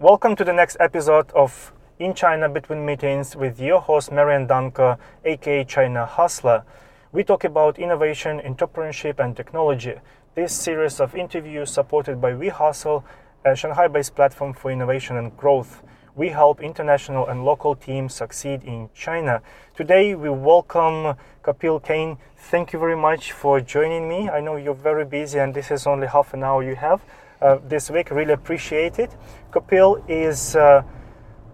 Welcome to the next episode of In China Between Meetings with your host Marian Danko, aka China Hustler. We talk about innovation, entrepreneurship, and technology. This series of interviews supported by We Hustle, a Shanghai-based platform for innovation and growth. We help international and local teams succeed in China. Today we welcome Kapil Kane. Thank you very much for joining me. I know you're very busy and this is only half an hour you have uh, this week. Really appreciate it. Kapil is uh,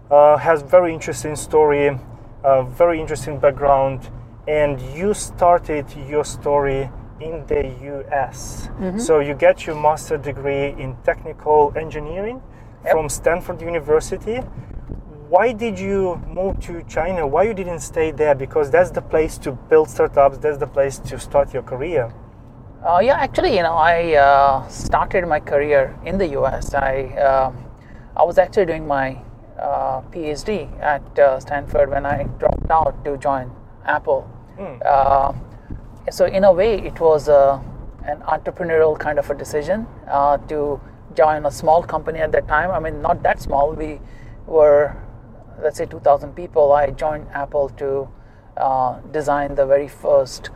uh, has very interesting story, uh, very interesting background, and you started your story in the U.S. Mm-hmm. So you get your master degree in technical engineering Yep. from Stanford University. Why did you move to China? Why you didn't stay there? Because that's the place to build startups. That's the place to start your career. Uh, yeah, actually, you know, I uh, started my career in the U.S. I uh, I was actually doing my uh, PhD at uh, Stanford when I dropped out to join Apple. Uh, so in a way, it was an entrepreneurial kind of a decision uh, to join a small company at that time. I mean, not that small. We were, let's say, 2,000 people. I joined Apple to uh, design the very first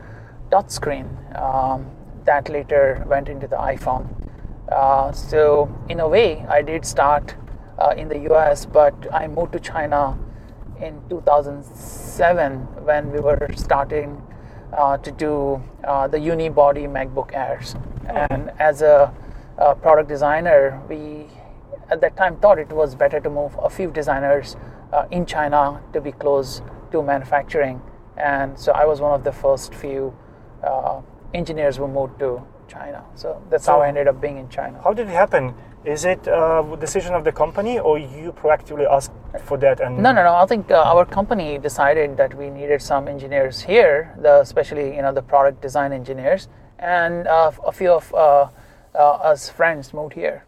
touchscreen um, that later went into the iPhone. Uh, so in a way, I did start uh, in the U.S., but I moved to China in 2007 when we were starting uh, to do uh, the unibody MacBook Airs. And as a, a product designer, we at that time thought it was better to move a few designers uh, in China to be close to manufacturing. And so I was one of the first few uh, engineers were moved to China. So that's how I ended up being in China. How did it happen? Is it a decision of the company, or you proactively asked for that? And No, no, no. I think uh, our company decided that we needed some engineers here, the, especially you know the product design engineers, and uh, a few of uh, uh, us friends moved here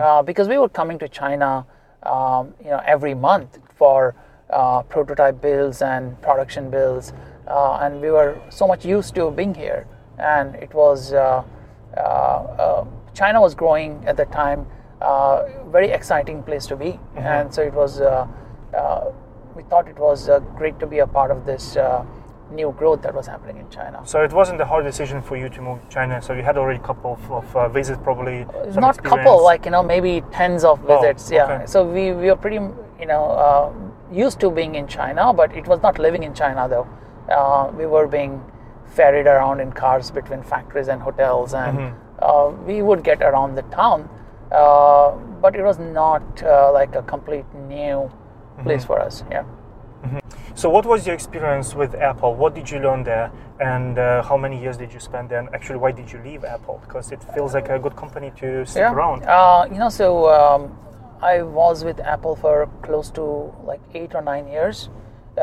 uh, because we were coming to China, um, you know, every month for uh, prototype builds and production builds, uh, and we were so much used to being here, and it was. Uh, uh, uh, China was growing at the time, uh, very exciting place to be, and so it was. Uh, uh, we thought it was uh, great to be a part of this uh, new growth that was happening in China. So it wasn't a hard decision for you to move to China. So you had already a couple of, of uh, visits, probably. Not experience. couple, like you know, maybe tens of Oh, visits. Yeah. okay. So we we were pretty, you know, uh, used to being in China, but it was not living in China though. Uh, we were being ferried around in cars between factories and hotels, and Mm-hmm. uh, we would get around the town, uh, but it was not uh, like a complete new place Mm-hmm. for us. Yeah. So what was your experience with Apple? What did you learn there, and uh, how many years did you spend there? And actually, why did you leave Apple? Because it feels like a good company to stick yeah. around. Uh, you know, so um, I was with Apple for close to like eight or nine years.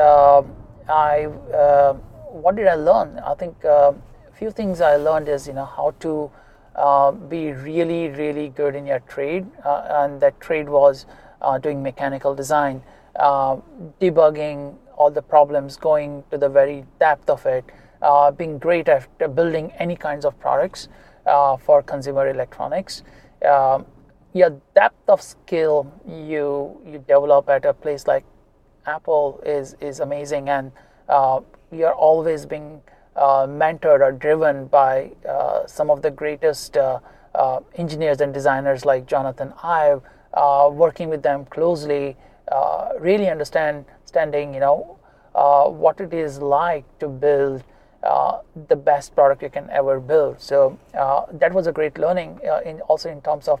Um I uh, what did I learn? I think uh, a few things I learned is you know how to uh, be really really good in your trade, uh, and that trade was uh, doing mechanical design, uh, debugging all the problems, going to the very depth of it, uh, being great at building any kinds of products uh, for consumer electronics. Um, your depth of skill you you develop at a place like Apple is is amazing, and uh, you're always being uh, mentored or driven by uh, some of the greatest uh, uh, engineers and designers like Jonathan Ive. Uh, working with them closely, really understand understanding you know what it is like to build the best product you can ever build. So that was a great learning in also in terms of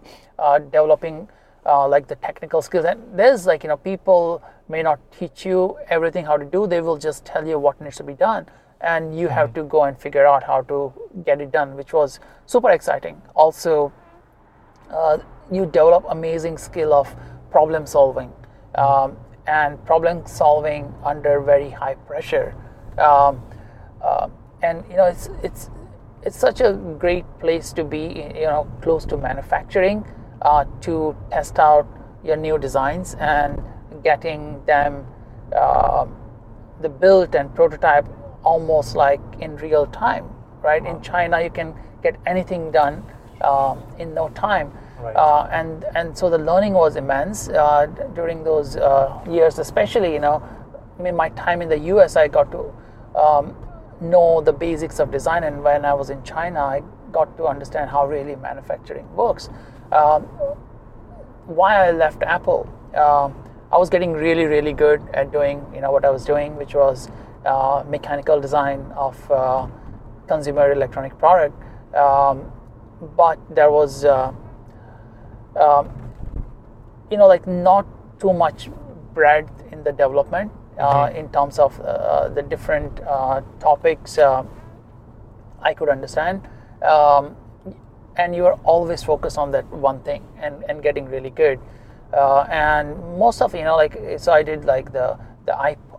developing uh, like the technical skills. And there's like you know people may not teach you everything how to do. They will just tell you what needs to be done, and you have to go and figure out how to get it done, which was super exciting. Also, uh, you develop amazing skill of problem solving um, and problem solving under very high pressure um, uh, and you know it's it's it's such a great place to be you know close to manufacturing uh, to test out your new designs and getting them uh, the built and prototype almost like in real time right in china you can get anything done um, in no time Right. Uh, and and so the learning was immense uh, during those uh, years, especially you know, I mean, my time in the U.S. I got to um, know the basics of design, and when I was in China, I got to understand how really manufacturing works. Um, why I left Apple, um, I was getting really, really good at doing, you know, what I was doing, which was uh, mechanical design of uh, consumer electronic product. Um, but there was, uh, um, you know, like not too much breadth in the development uh, in terms of uh, the different uh, topics uh, I could understand. Um, and you are always focused on that one thing and, and getting really good. Uh, and most of you know, like so, I did like the the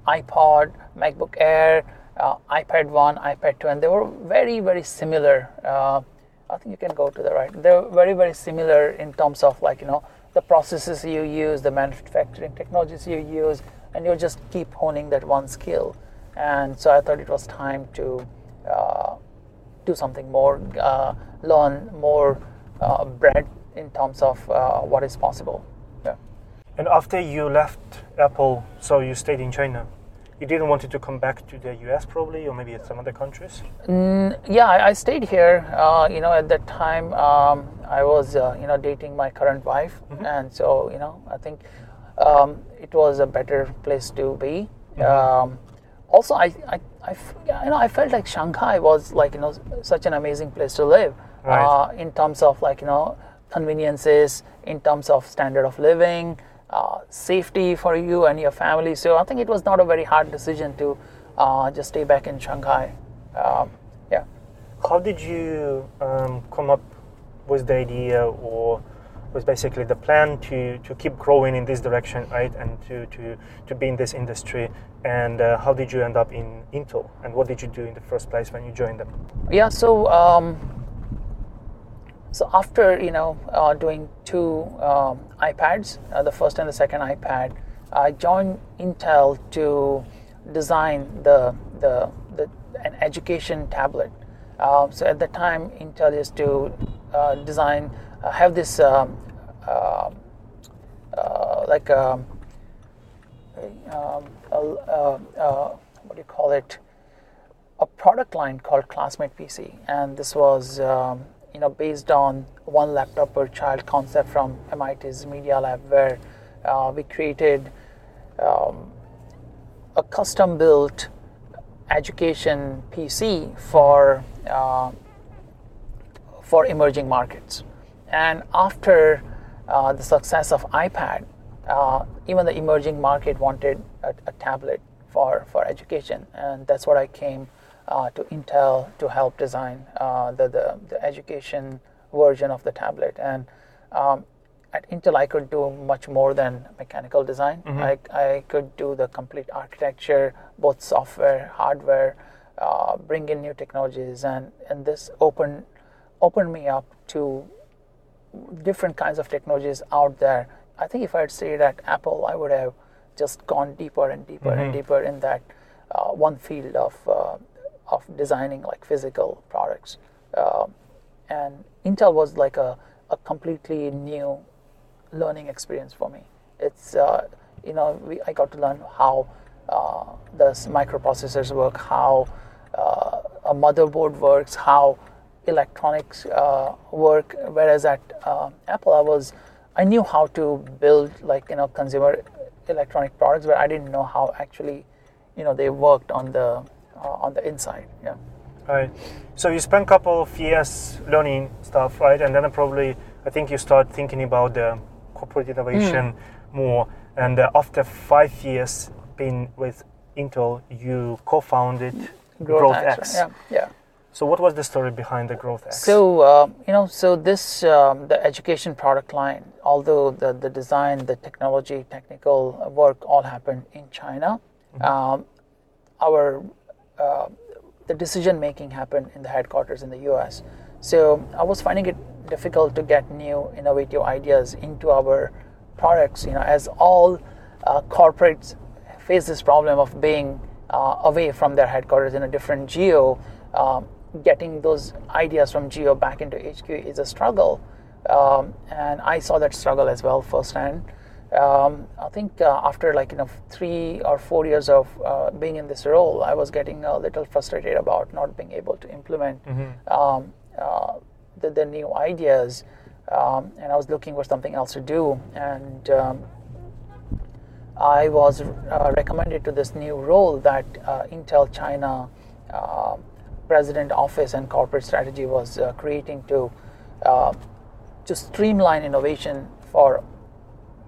iPod, MacBook Air, uh, iPad One, iPad Two, and they were very very similar. Uh, I think you can go to the right. They're very very similar in terms of like you know the processes you use, the manufacturing technologies you use, and you just keep honing that one skill. And so I thought it was time to do something more, uh, learn more uh, breadth in terms of uh, what is possible. Yeah. And after you left Apple, so you stayed in China. You didn't want to come back to the US probably, or maybe at some other countries. Mm, yeah, I, I stayed here. Uh, you know, at that time, um, I was uh, you know dating my current wife, and so you know, I think um, it was a better place to be. Um, also, I, I, I you know, I felt like Shanghai was like you know such an amazing place to live Right. uh, in terms of like you know conveniences, in terms of standard of living, uh, safety for you and your family. So I think it was not a very hard decision to uh, just stay back in Shanghai. Um, yeah. How did you um, come up with the idea, or was basically the plan to, to keep growing in this direction, right, and to, to, to be in this industry? And uh, how did you end up in Intel? And what did you do in the first place when you joined them? Yeah. So um, so after you know uh, doing two um, iPads, uh, the first and the second iPad, I joined Intel to design the the, the an education tablet. Uh, so at the time, Intel used to uh, design have this um, uh, uh, like um, um, uh, uh, what do you call it? a product line called Classmate PC, and this was um, you know based on one laptop per child concept from MIT's Media Lab, where uh, we created um, a custom-built education PC for uh, for emerging markets. And after uh, the success of iPad, uh, even the emerging market wanted a, a tablet for, for education, and that's what I came uh, to Intel to help design uh, the, the the education version of the tablet. And um, at Intel, I could do much more than mechanical design. I, I could do the complete architecture, both software, hardware, uh, bring in new technologies, and, and this opened opened me up to different kinds of technologies out there. I think if I had stayed at Apple, I would have just gone deeper and deeper and deeper in that uh, one field of uh, of designing like physical products. Um and Intel was like a, a completely new learning experience for me. It's uh, you know we, I got to learn how uh, the microprocessors work, how uh, a motherboard works, how electronics uh, work. Whereas at uh, Apple, I was I knew how to build like you know consumer electronic products, but I didn't know how actually you know they worked on the uh, on the inside. Yeah. Right. So you spent a couple of years learning stuff, right? And then probably, I think you start thinking about the corporate innovation more. And uh, after five years being with Intel, you co-founded Growth, X. Yeah. Yeah. So what was the story behind the Growth X? So uh, you know, so this um, the education product line, although the the design, the technology, technical work all happened in China, um, our uh, the decision making happened in the headquarters in the U.S. So I was finding it difficult to get new innovative ideas into our products. You know, as all uh, corporates face this problem of being uh, away from their headquarters in a different geo. Um, getting those ideas from geo back into HQ is a struggle. um, and I saw that struggle as well firsthand. Um, I think uh, after like you know three or four years of uh, being in this role, I was getting a little frustrated about not being able to implement um, uh, the, the new ideas, um, and I was looking for something else to do. And um, I was uh, recommended to this new role that uh, Intel China uh, President Office and Corporate Strategy was uh, creating to uh, to streamline innovation for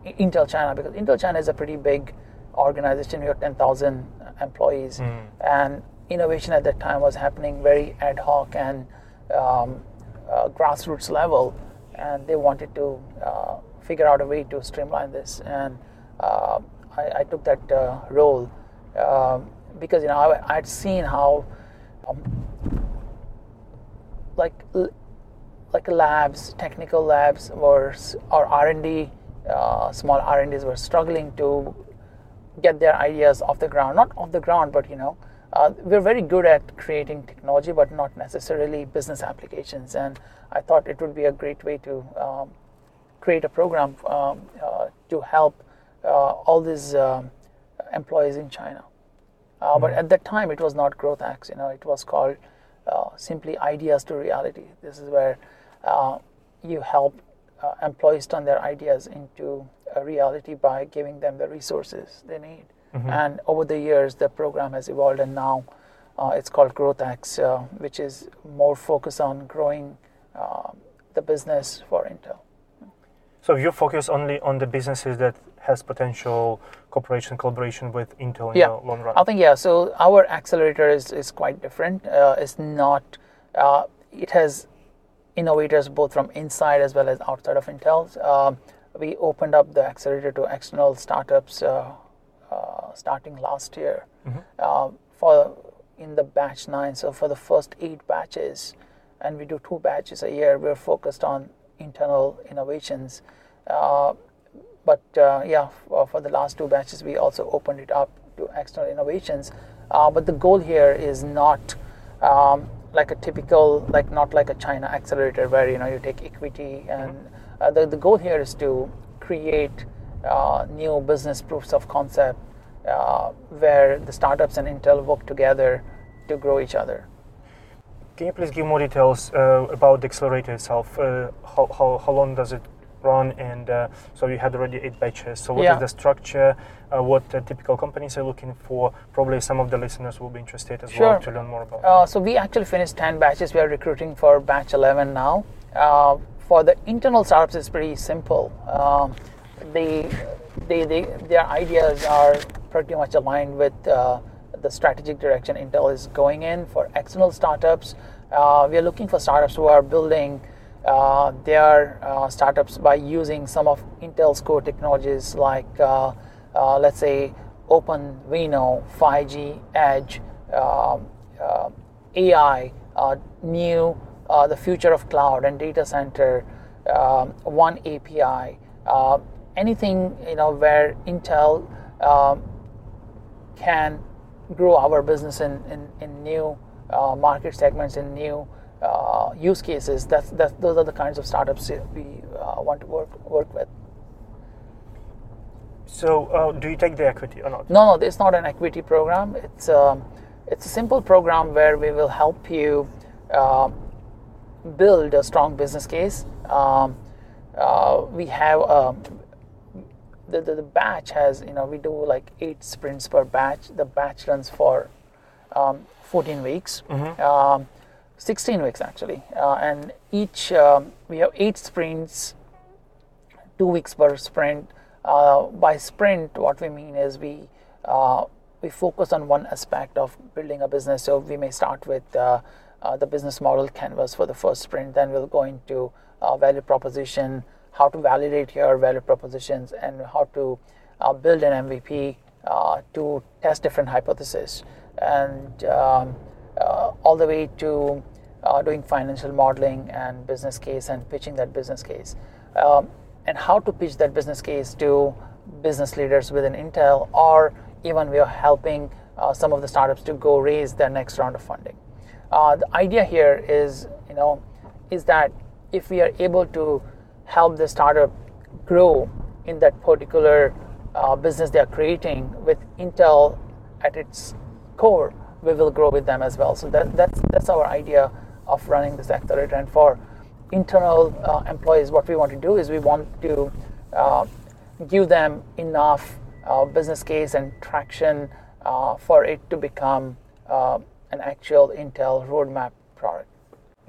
Intel China because Intel China is a pretty big organization. We have 10,000 employees, and innovation at that time was happening very ad hoc and um, uh, grassroots level, and they wanted to uh, figure out a way to streamline this. And uh, I, I took that uh, role um, because you know I, I'd seen how um, like like labs, technical labs were or R and D, uh, small R and Ds were struggling to get their ideas off the ground. Not off the ground, but you know, uh, we're very good at creating technology, but not necessarily business applications. And I thought it would be a great way to um, create a program um, uh, to help uh, all these um, employees in China. Uh, But at that time, it was not Growth X. You know, it was called uh, simply Ideas to Reality. This is where uh, you help uh, employees turn their ideas into a reality by giving them the resources they need. And over the years, the program has evolved, and now uh, it's called Growth X, uh, which is more focused on growing uh, the business for Intel. So you focus only on the businesses that has potential cooperation, collaboration with Intel in Yeah. the long run. I think yeah. So our accelerator is, is quite different. Uh, it's not. Uh, it has innovators both from inside as well as outside of Intel. Um, we opened up the accelerator to external startups uh, uh, starting last year uh, for in the batch nine. So for the first eight batches, and we do two batches a year. We're focused on internal innovations. Uh, but uh, yeah, for, for the last two batches, we also opened it up to external innovations. Uh, but the goal here is not um, like a typical, like not like a China accelerator where you know you take equity, and uh, the the goal here is to create uh, new business proofs of concept uh, where the startups and Intel work together to grow each other. Can you please give more details uh, about the accelerator itself? Uh, how, how, how long does it run? And uh, so you had already eight batches. So what is Yeah. the structure? Uh, what uh, typical companies are looking for? Probably some of the listeners will be interested as well to learn more about. Uh, so we actually finished 10 batches. We are recruiting for batch 11 now. Uh, for the internal startups, it's pretty simple. Um, they, they, they, their ideas are pretty much aligned with uh, the strategic direction Intel is going in. For external startups, uh, we are looking for startups who are building uh, their uh, startups by using some of Intel's core technologies like, uh, uh, let's say, OpenVINO, 5G, Edge, um, uh, AI, uh, new, the future of cloud and data center, um, one API, anything you know where Intel um, can grow our business in, in, in new market segments, in new uh, use cases. That's, that's those are the kinds of startups we uh, want to work work with. So uh, do you take the equity or not? No, no, it's not an equity program. It's um, it's a simple program where we will help you uh, build a strong business case. Um, uh, we have um, the, the the batch has you know we do like eight sprints per batch. The batch runs for um, 14 weeks, um, 16 weeks actually, uh, and each um, we have eight sprints two weeks per sprint. Uh, by sprint, what we mean is we uh, we focus on one aspect of building a business. So we may start with uh, uh, the business model canvas for the first sprint. Then we'll go into uh, value proposition, how to validate your value propositions, and how to build an MVP to test different hypotheses, and um, all the way to uh, doing financial modeling and business case and pitching that business case. Um, and how to pitch that business case to business leaders within Intel, or even we are helping uh, some of the startups to go raise their next round of funding. Uh, the idea here is, you know, is that if we are able to help the startup grow in that particular uh, business they are creating with Intel at its core, we will grow with them as well. So that, that's that's our idea of running this accelerator. And for internal uh, employees, what we want to do is we want to uh, give them enough uh, business case and traction uh, for it to become uh, an actual Intel roadmap product.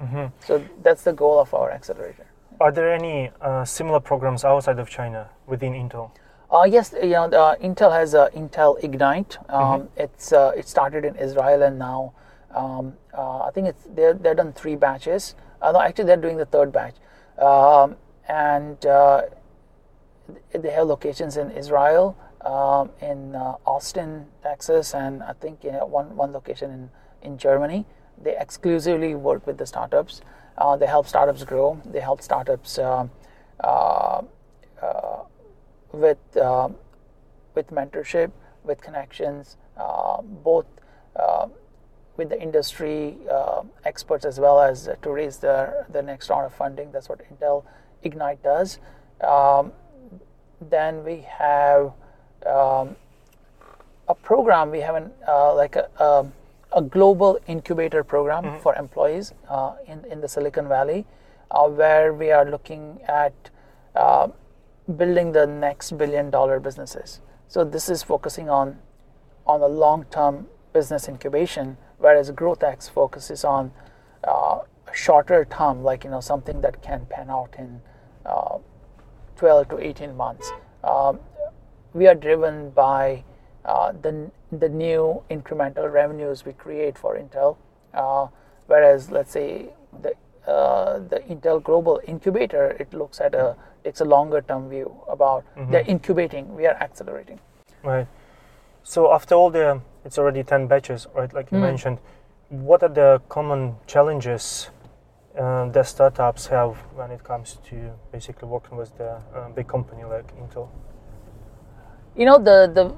Mm-hmm. So that's the goal of our accelerator. Are there any uh, similar programs outside of China within Intel? Uh, yes, you know, uh, Intel has uh, Intel Ignite. Um, mm-hmm. It's uh, it started in Israel and now um, uh, I think it's they're they're done three batches. Uh, no, actually they're doing the third batch, um, and they have locations in Israel, um, in Austin, Texas, and I think you know, one one location in in Germany. They exclusively work with the startups. they help startups grow. They help startups with uh, with mentorship, with connections, uh, both uh, with the industry uh, experts as well as to raise the the next round of funding. That's what Intel Ignite does. Um, then we have um, a program. We have an uh, like a, a, a global incubator program mm-hmm. for employees uh, in in the Silicon Valley, where we are looking at building the next billion dollar businesses. So this is focusing on on a long term business incubation, whereas GrowthX focuses on uh, shorter term, like you know something that can pan out in uh, 12 to 18 months. Um, we are driven by uh, the the new incremental revenues we create for Intel, uh, whereas let's say the uh, the Intel Global Incubator, it looks at a takes a longer term view about mm-hmm. they're incubating, we are accelerating. Right. So after all the, it's already ten batches, right? Like you mm. mentioned, what are the common challenges uh, that startups have when it comes to basically working with the uh, big company like Intel? You know the the.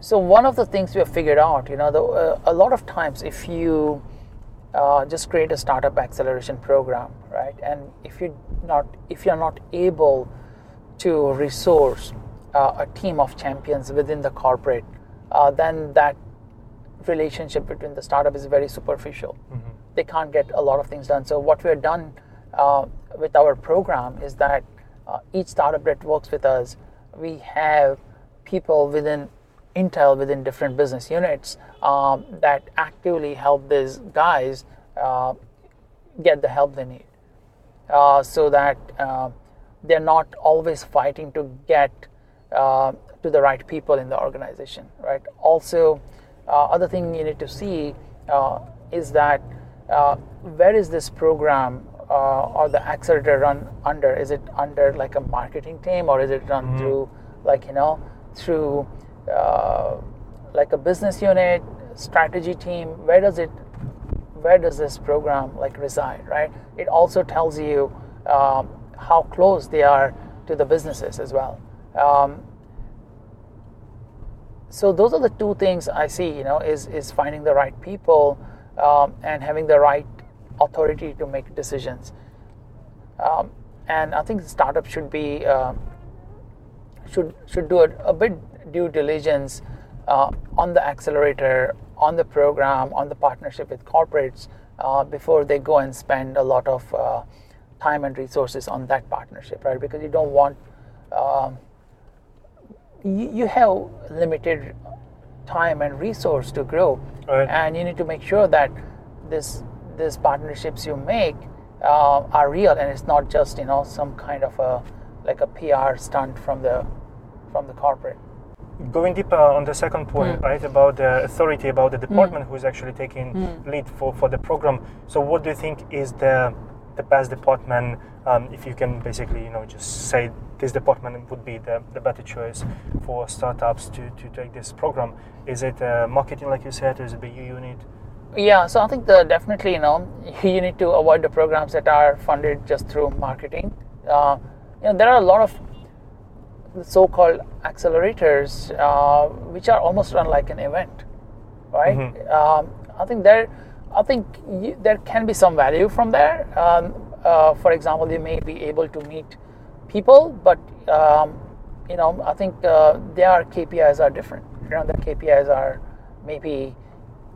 So one of the things we have figured out, you know, the, uh, a lot of times if you uh, just create a startup acceleration program, right? And if you not if you're not able to resource uh, a team of champions within the corporate, uh, then that relationship between the startup is very superficial. Mm-hmm. They can't get a lot of things done. So what we've done uh, with our program is that uh, each startup that works with us, we have people within Intel within different business units um, that actively help these guys uh, get the help they need. Uh, so that uh, they're not always fighting to get uh, to the right people in the organization right? Also uh, other thing you need to see uh, is that where is this program or the accelerator run under? Is it under like a marketing team or is it run mm-hmm. through like you know through uh, like a business unit, strategy team, where does it, where does this program like reside, right? It also tells you um, how close they are to the businesses as well. Um, so those are the two things I see, you know, is is finding the right people um, and having the right authority to make decisions. Um, and I think startups should be uh, should should do a bit due diligence uh, on the accelerator, on the program, on the partnership with corporates uh, before they go and spend a lot of uh, time and resources on that partnership, right? Because you don't want um, you, you, have limited time and resource to grow, right. and you need to make sure that this these partnerships you make uh, are real and it's not just you know some kind of a like a PR stunt from the from the corporate going deeper on the second point, mm. right, about the authority, about the department mm. who is actually taking mm. lead for, for the program. So, what do you think is the the best department? Um, if you can basically, you know, just say this department would be the, the better choice for startups to, to take this program. Is it uh, marketing, like you said, or is it the BU unit? Yeah, so I think the definitely, you know, you need to avoid the programs that are funded just through marketing. Uh, you know, there are a lot of so-called accelerators, uh, which are almost run like an event, right? Mm-hmm. Um, I think there, I think you, there can be some value from there. Um, uh, for example, you may be able to meet people, but um, you know, I think uh, their KPIs are different. You know, the KPIs are maybe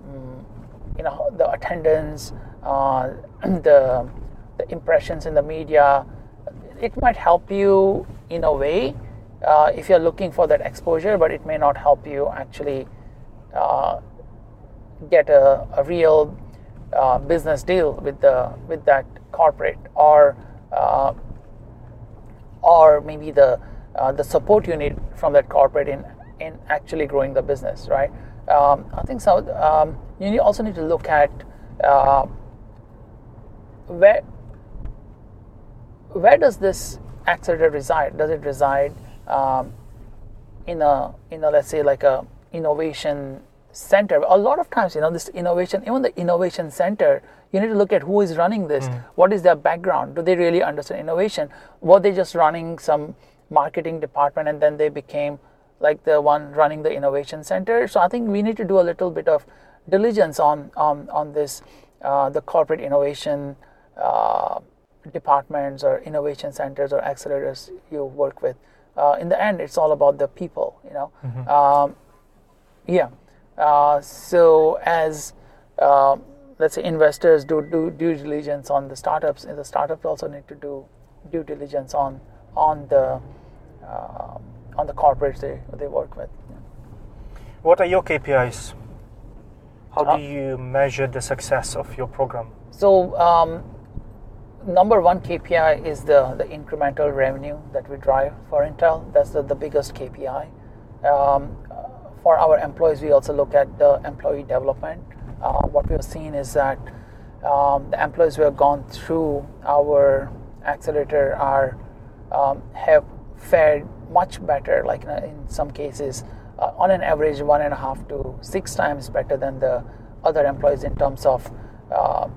um, you know the attendance, uh, the the impressions in the media. It might help you in a way uh, if you're looking for that exposure, but it may not help you actually uh, get a, a real uh, business deal with the with that corporate or uh, or maybe the uh, the support you need from that corporate in in actually growing the business, right? Um, I think so. Um, you also need to look at where where does this accelerator reside? Does it reside um, in a in a let's say like a innovation center? A lot of times, you know, this innovation, even the innovation center, you need to look at who is running this. Mm. What is their background? Do they really understand innovation? Were they just running some marketing department and then they became like the one running the innovation center? So I think we need to do a little bit of diligence on on on this, uh, the corporate innovation. Uh, departments or innovation centers or accelerators you work with. Uh, in the end, it's all about the people, you know. Mhm. Um, yeah. Uh, so as uh, let's say investors do, do due diligence on the startups, and the startups also need to do due diligence on on the uh, on the corporates they, they work with. What are your KPIs? How do you measure the success of your program? So um, number one KPI is the, the incremental revenue that we drive for Intel. That's the, the biggest KPI. Um, for our employees, we also look at the employee development. Uh, what we have seen is that um, the employees who have gone through our accelerator are um, have fared much better. Like in, in some cases, uh, on an average, one and a half to six times better than the other employees in terms of uh, uh,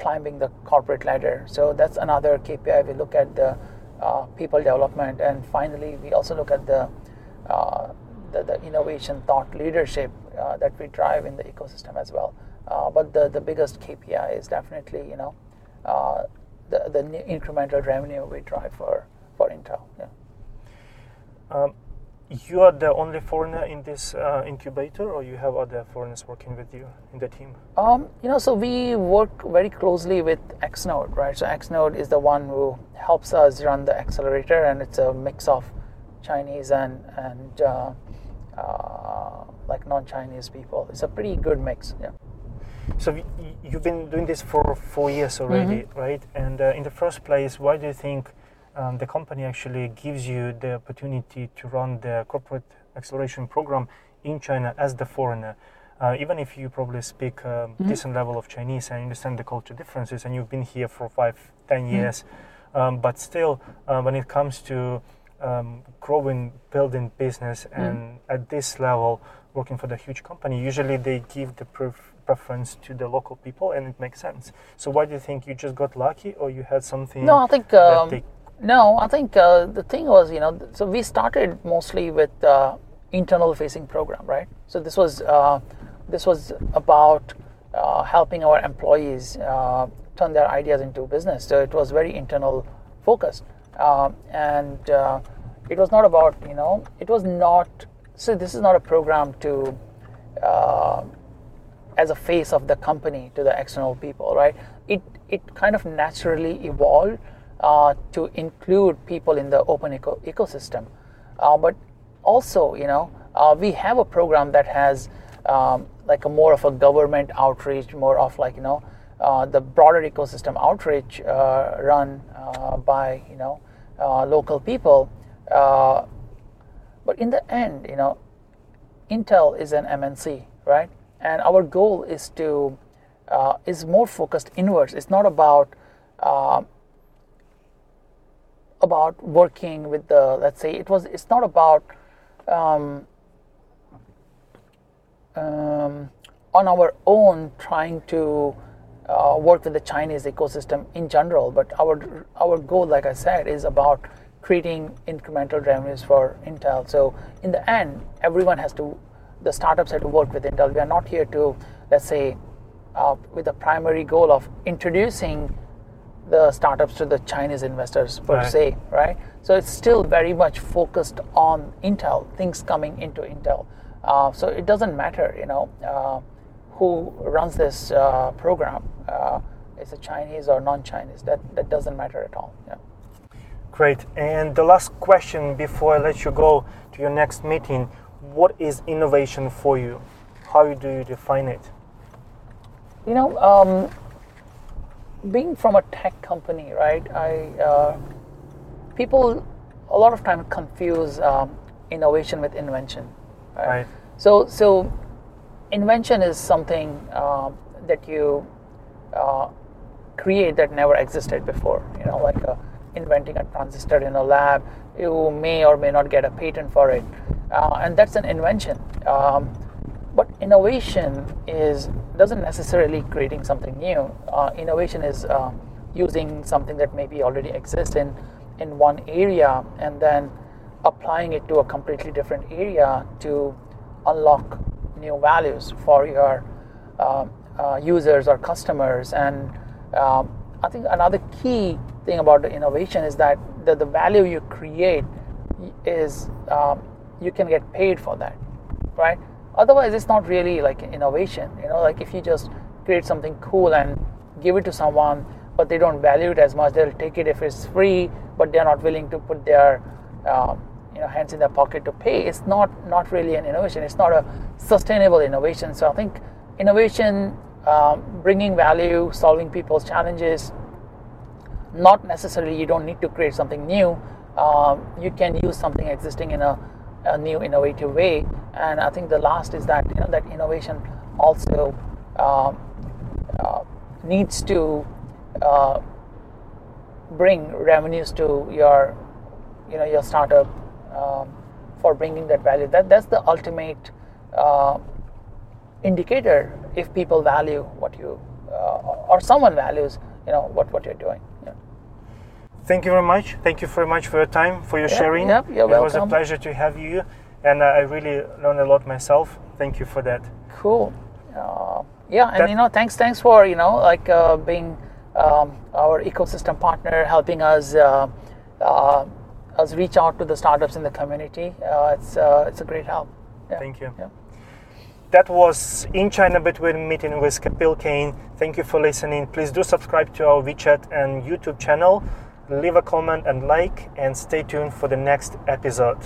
climbing the corporate ladder. So that's another KPI. We look at the uh, people development, and finally, we also look at the uh, the, the, innovation thought leadership uh, that we drive in the ecosystem as well. Uh, but the, the biggest KPI is definitely you know uh, the the incremental revenue we drive for for Intel. Yeah. Um, you are the only foreigner in this uh, incubator, or you have other foreigners working with you in the team? Um, you know, so we work very closely with Xnode, right? So Xnode is the one who helps us run the accelerator, and it's a mix of Chinese and and uh, uh, like non-Chinese people. It's a pretty good mix. Yeah. So y- you've been doing this for four years already, right? And uh, in the first place, why do you think um, the company actually gives you the opportunity to run the corporate acceleration program in China as the foreigner? Uh, even if you probably speak a decent level of Chinese and understand the culture differences, and you've been here for five, ten years, um, but still, uh, when it comes to um, growing, building business, and at this level, working for the huge company, usually they give the pref- preference to the local people, and it makes sense. So why do you think you just got lucky, or you had something? No, I think um, no, I think uh, the thing was, you know, so we started mostly with uh, internal facing program, right? So this was uh, this was about uh, helping our employees uh, turn their ideas into business. So it was very internal focused, um, and uh, it was not about you know, it was not. So this is not a program to as a face of the company to the external people, right? It it kind of naturally evolved uh, to include people in the open eco- ecosystem, uh, but also, you know, uh, we have a program that has um, like a more of a government outreach, more of like you know uh, the broader ecosystem outreach uh, run uh, by you know local people. But in the end, you know, Intel is an MNC, right? And our goal is to is more focused inwards. It's not about about working with the let's say it was. It's not about um, um, on our own trying to uh, work with the Chinese ecosystem in general. But our our goal, like I said, is about creating incremental revenues for Intel. So in the end, everyone has to, the startups have to work with Intel. We are not here to, let's say, uh, with the primary goal of introducing the startups to the Chinese investors per Right. se, right? So it's still very much focused on Intel, things coming into Intel. Uh, so it doesn't matter, you know, uh, who runs this uh, program. Uh, it's a Chinese or non-Chinese. That that doesn't matter at all. Yeah. Great. And the last question before I let you go to your next meeting what is innovation for you? How do you define it? You know, um, being from a tech company, right? I uh, people a lot of time confuse um, innovation with invention. Right. So, so invention is something um, that you uh, create that never existed before. You know, like uh, inventing a transistor in a lab. You may or may not get a patent for it, uh, and that's an invention. Um, but innovation is doesn't necessarily creating something new. Uh, innovation is uh, using something that maybe already exists in in one area and then applying it to a completely different area to unlock new values for your uh, uh, users or customers. And um, I think another key thing about the innovation is that the, the value you create is um, you can get paid for that, right? Otherwise, it's not really like innovation. You know, like if you just create something cool and give it to someone, but they don't value it as much, they'll take it if it's free, but they're not willing to put their um, you know hands in their pocket to pay. It's not not really an innovation. It's not a sustainable innovation. So I think innovation, um, bringing value, solving people's challenges, not necessarily you don't need to create something new. Um, you can use something existing in a, a new innovative way. And I think the last is that you know that innovation also um, uh, needs to uh, bring revenues to your you know your startup um, for bringing that value. That that's the ultimate uh, indicator if people value what you uh, or someone values you know what what you're doing. Thank you very much. Thank you very much for your time, for your Yeah, sharing. yep, you're it was a pleasure to have you, and uh, I really learned a lot myself. Thank you for that. Cool. Uh, yeah, and That- you know, thanks, thanks for you know, like uh, being um, our ecosystem partner, helping us uh, uh, us reach out to the startups in the community. Uh, it's uh, it's a great help. Yeah. Thank you. Yeah. That was In China Between meeting with Kapil Kane. Thank you for listening. Please do subscribe to our WeChat and YouTube channel. Leave a comment and like, and stay tuned for the next episode.